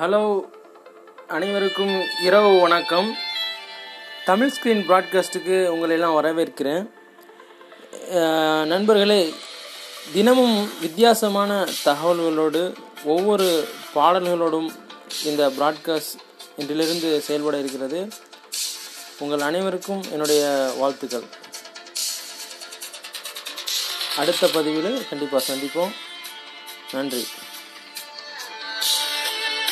Hello அனைவருக்கும் இரவு வணக்கம். தமிழ் ஸ்க்ரீன் ப்ராட்காஸ்ட்டுக்கு உங்களை எல்லாம் வரவேற்கிறேன். நண்பர்களே தினமும் வித்தியாசமான தகவல்களோடு ஒவ்வொரு பாடல்களோடும் இந்த ப்ராட்காஸ்ட் இன்றிலிருந்து செயல்பட இருக்கிறது. உங்கள் அனைவருக்கும் என்னுடைய வாழ்த்துக்கள். அடுத்த பதிவில் கண்டிப்பாக சந்திப்போம். நன்றி.